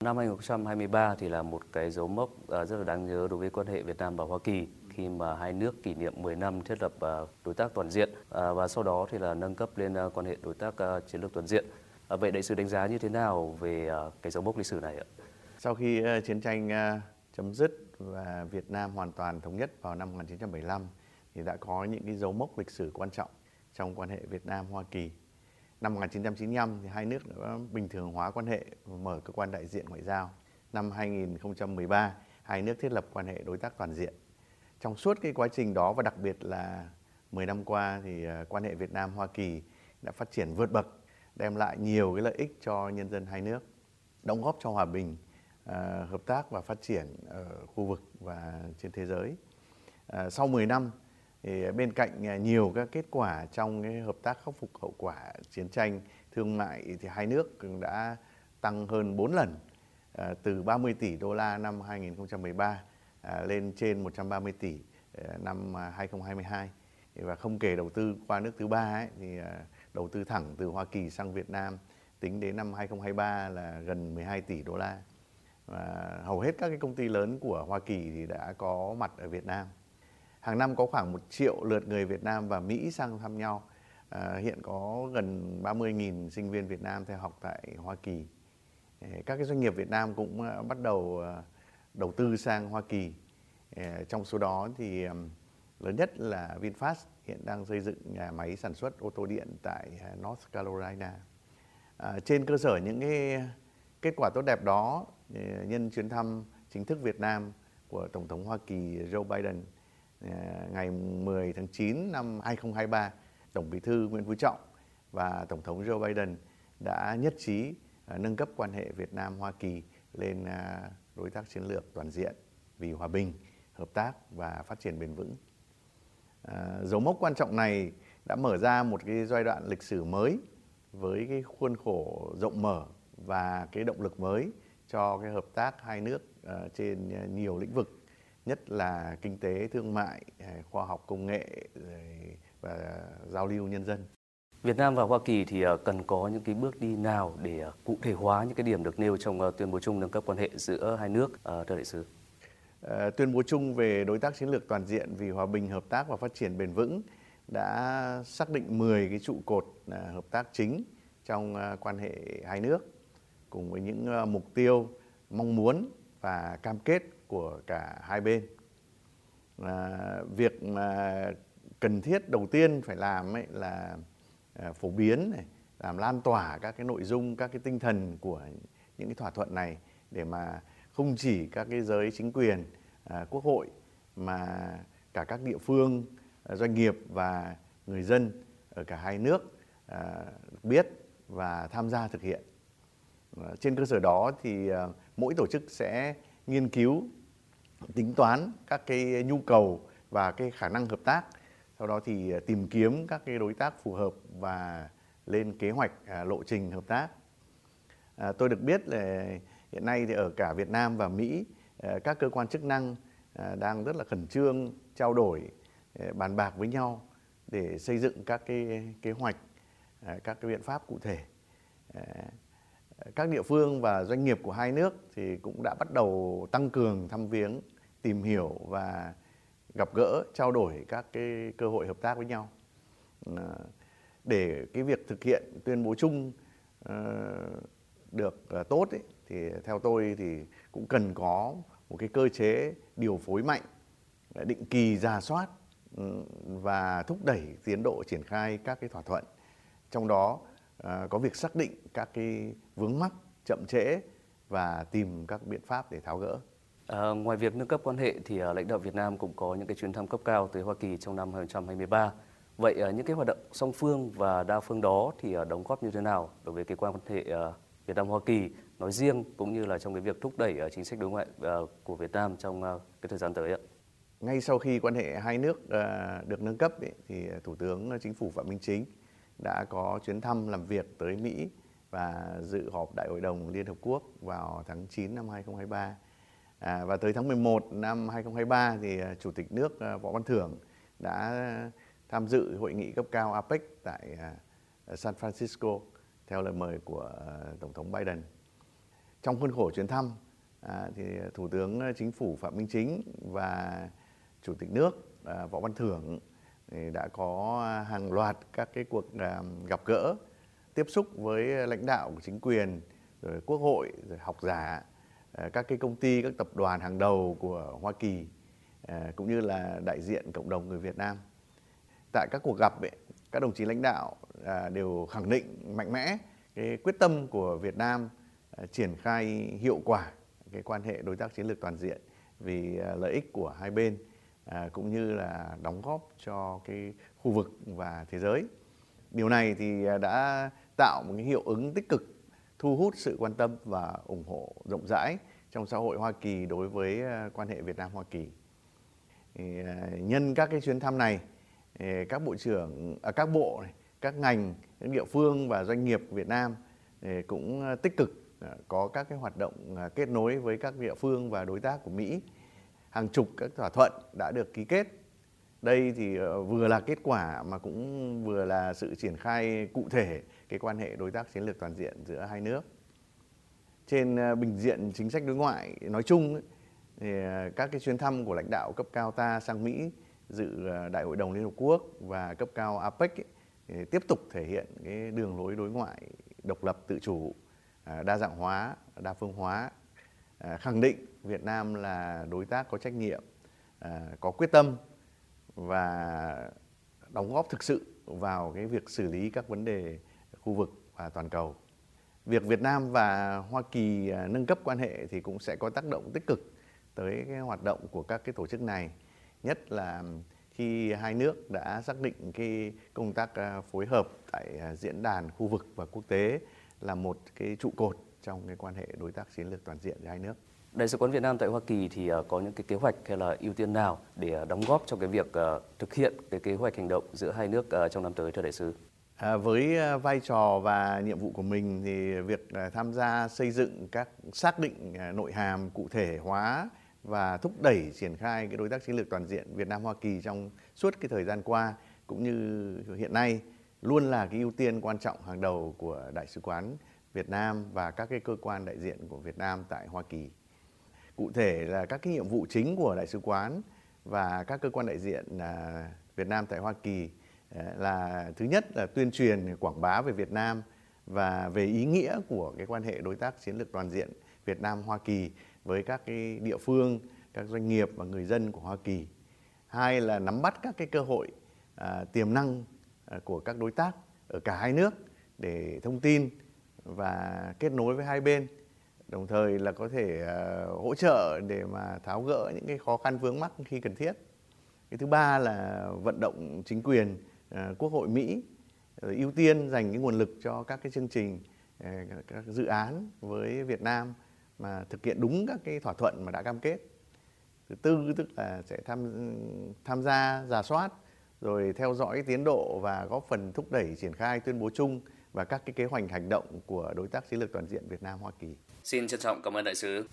Năm 2023 thì là một cái dấu mốc à, rất là đáng nhớ đối với quan hệ Việt Nam và Hoa Kỳ khi mà hai nước kỷ niệm 10 năm thiết lập à, đối tác toàn diện à, và sau đó thì là nâng cấp lên quan hệ đối tác chiến lược toàn diện. Vậy đại sứ đánh giá như thế nào về cái dấu mốc lịch sử này ạ? Sau khi chiến tranh chấm dứt và Việt Nam hoàn toàn thống nhất vào năm 1975 thì đã có những cái dấu mốc lịch sử quan trọng trong quan hệ Việt Nam Hoa Kỳ. Năm 1995 thì hai nước đã bình thường hóa quan hệ và mở cơ quan đại diện ngoại giao. Năm 2013 hai nước thiết lập quan hệ đối tác toàn diện. Trong suốt cái quá trình đó và đặc biệt là 10 năm qua thì à, quan hệ Việt Nam Hoa Kỳ đã phát triển vượt bậc, đem lại nhiều cái lợi ích cho nhân dân hai nước, đóng góp cho hòa bình, à, hợp tác và phát triển ở khu vực và trên thế giới. À, sau 10 năm thì à, bên cạnh à, nhiều các kết quả trong cái hợp tác khắc phục hậu quả chiến tranh thương mại thì hai nước cũng đã tăng hơn 4 lần à, từ 30 tỷ đô la năm 2013 lên trên 130 tỷ năm 2022 và không kể đầu tư qua nước thứ ba ấy, thì đầu tư thẳng từ Hoa Kỳ sang Việt Nam tính đến năm 2023 là gần 12 tỷ đô la. Và hầu hết các cái công ty lớn của Hoa Kỳ thì đã có mặt ở Việt Nam hàng năm có khoảng 1 triệu lượt người Việt Nam và Mỹ sang thăm nhau. À, hiện có gần 30.000 sinh viên Việt Nam theo học tại Hoa Kỳ. Các cái doanh nghiệp Việt Nam cũng à, bắt đầu à, đầu tư sang Hoa Kỳ. Trong số đó thì à, lớn nhất là VinFast hiện đang xây dựng nhà máy sản xuất ô tô điện tại North Carolina. À, trên cơ sở những cái kết quả tốt đẹp đó, nhân chuyến thăm chính thức Việt Nam của Tổng thống Hoa Kỳ Joe Biden Ờ, ngày 10 tháng 9 năm 2023, Tổng Bí thư Nguyễn Phú Trọng và Tổng thống Joe Biden đã nhất trí ờ, nâng cấp quan hệ Việt Nam Hoa Kỳ lên ờ, đối tác chiến lược toàn diện vì hòa bình, hợp tác và phát triển bền vững. Dấu mốc quan trọng này đã mở ra một cái giai đoạn lịch sử mới với cái khuôn khổ rộng mở và cái động lực mới cho cái hợp tác hai nước trên nhiều lĩnh vực nhất là kinh tế, thương mại, khoa học công nghệ và giao lưu nhân dân. Việt Nam và Hoa Kỳ thì cần có những cái bước đi nào để cụ thể hóa những cái điểm được nêu trong tuyên bố chung nâng cấp quan hệ giữa hai nước, thưa đại sứ? À, tuyên bố chung về đối tác chiến lược toàn diện vì hòa bình, hợp tác và phát triển bền vững đã xác định 10 cái trụ cột hợp tác chính trong quan hệ hai nước cùng với những mục tiêu, mong muốn và cam kết của cả hai bên. À, việc mà cần thiết đầu tiên phải làm ấy là à, phổ biến này, làm lan tỏa các cái nội dung, các cái tinh thần của những cái thỏa thuận này để mà không chỉ các cái giới chính quyền, à, quốc hội mà cả các địa phương, à, doanh nghiệp và người dân ở cả hai nước à, biết và tham gia thực hiện. À, trên cơ sở đó thì à, mỗi tổ chức sẽ nghiên cứu tính toán các cái nhu cầu và cái khả năng hợp tác. Sau đó thì à, tìm kiếm các cái đối tác phù hợp và lên kế hoạch à, lộ trình hợp tác. À, tôi được biết là hiện nay thì ở cả Việt Nam và Mỹ à, các cơ quan chức năng đang rất là khẩn trương trao đổi bàn bạc với nhau để xây dựng các cái kế hoạch các cái biện pháp cụ thể các địa phương và doanh nghiệp của hai nước thì cũng đã bắt đầu tăng cường thăm viếng, tìm hiểu và gặp gỡ, trao đổi các cái cơ hội hợp tác với nhau. Ờ, để cái việc thực hiện tuyên bố chung ờ, được ờ, tốt ấy, thì theo tôi thì cũng cần có một cái cơ chế điều phối mạnh, định kỳ ra soát ừ, và thúc đẩy tiến độ triển khai các cái thỏa thuận. Trong đó À, có việc xác định các cái vướng mắc chậm trễ và tìm các biện pháp để tháo gỡ. À, ngoài việc nâng cấp quan hệ thì uh, lãnh đạo Việt Nam cũng có những cái chuyến thăm cấp cao tới Hoa Kỳ trong năm 2023. Vậy uh, những cái hoạt động song phương và đa phương đó thì uh, đóng góp như thế nào đối với cái quan hệ uh, Việt Nam Hoa Kỳ nói riêng cũng như là trong cái việc thúc đẩy uh, chính sách đối ngoại uh, của Việt Nam trong uh, cái thời gian tới ạ? Ngay sau khi quan hệ hai nước uh, được nâng cấp ấy, thì Thủ tướng Chính phủ Phạm Minh Chính đã có chuyến thăm làm việc tới Mỹ và dự họp Đại hội đồng Liên Hợp Quốc vào tháng 9 năm 2023. À, và tới tháng 11 năm 2023 thì à, Chủ tịch nước à, Võ Văn Thưởng đã tham dự hội nghị cấp cao APEC tại à, San Francisco theo lời mời của Tổng thống Biden. Trong khuôn khổ chuyến thăm à, thì Thủ tướng Chính phủ Phạm Minh Chính và Chủ tịch nước à, Võ Văn Thưởng đã có à, hàng loạt các cái cuộc à, gặp gỡ tiếp xúc với lãnh đạo của chính quyền rồi quốc hội rồi học giả à, các cái công ty các tập đoàn hàng đầu của Hoa Kỳ cũng như là đại diện cộng đồng người Việt Nam. Tại các cuộc gặp ấy, các đồng chí lãnh đạo đều khẳng định mạnh mẽ cái quyết tâm của Việt Nam triển khai hiệu quả cái quan hệ đối tác chiến lược toàn diện vì lợi ích của hai bên à, cũng như là đóng góp cho cái khu vực và thế giới. Điều này thì à, đã tạo một cái hiệu ứng tích cực thu hút sự quan tâm và ủng hộ rộng rãi trong xã hội Hoa Kỳ đối với à, quan hệ Việt Nam Hoa Kỳ. À, nhân các cái chuyến thăm này các bộ trưởng à, các bộ này, các ngành các địa phương và doanh nghiệp Việt Nam cũng tích cực có các cái hoạt động kết nối với các địa phương và đối tác của Mỹ hàng chục các thỏa thuận đã được ký kết. Đây thì ờ, vừa là kết quả mà cũng vừa là sự triển khai cụ thể cái quan hệ đối tác chiến lược toàn diện giữa hai nước. Trên ờ, bình diện chính sách đối ngoại nói chung thì ờ, các cái chuyến thăm của lãnh đạo cấp cao ta sang Mỹ dự đại hội đồng Liên Hợp Quốc và cấp cao APEC ấy, thì tiếp tục thể hiện cái đường lối đối ngoại độc lập tự chủ à, đa dạng hóa đa phương hóa. À, khẳng định Việt Nam là đối tác có trách nhiệm à, có quyết tâm và đóng góp thực sự vào cái việc xử lý các vấn đề khu vực và toàn cầu. Việc Việt Nam và Hoa Kỳ à, nâng cấp quan hệ thì cũng sẽ có tác động tích cực tới cái hoạt động của các cái tổ chức này, nhất là khi hai nước đã xác định cái công tác phối hợp tại diễn đàn khu vực và quốc tế là một cái trụ cột trong cái quan hệ đối tác chiến lược toàn diện giữa hai nước. Đại sứ quán Việt Nam tại Hoa Kỳ thì ờ, có những cái kế hoạch hay là ưu tiên nào để ờ, đóng góp cho cái việc ờ, thực hiện cái kế hoạch hành động giữa hai nước trong năm tới thưa đại sứ? À, với vai trò và nhiệm vụ của mình thì việc tham gia xây dựng các xác định nội hàm cụ thể hóa và thúc đẩy triển khai cái đối tác chiến lược toàn diện Việt Nam Hoa Kỳ trong suốt cái thời gian qua cũng như hiện nay luôn là cái ưu tiên quan trọng hàng đầu của đại sứ quán Việt Nam và các cái cơ quan đại diện của Việt Nam tại Hoa Kỳ cụ thể là các cái nhiệm vụ chính của đại sứ quán và các cơ quan đại diện à, Việt Nam tại Hoa Kỳ à, là thứ nhất là tuyên truyền à, quảng bá về Việt Nam và về ý nghĩa của cái quan hệ đối tác chiến lược toàn diện Việt Nam Hoa Kỳ với các cái địa phương, các doanh nghiệp và người dân của Hoa Kỳ. Hai là nắm bắt các cái cơ hội à, tiềm năng à, của các đối tác ở cả hai nước để thông tin và kết nối với hai bên đồng thời là có thể uh, hỗ trợ để mà tháo gỡ những cái khó khăn vướng mắc khi cần thiết. Cái thứ ba là vận động chính quyền uh, quốc hội mỹ uh, ưu tiên dành cái nguồn lực cho các cái chương trình các dự án với việt nam mà thực hiện đúng các cái thỏa thuận mà đã cam kết. Thứ tư tức là sẽ tham tham gia giả soát rồi theo dõi tiến độ và góp phần thúc đẩy triển khai tuyên bố chung và các cái kế hoạch hành động của đối tác chiến lược toàn diện Việt Nam Hoa Kỳ. Xin trân trọng cảm ơn đại sứ.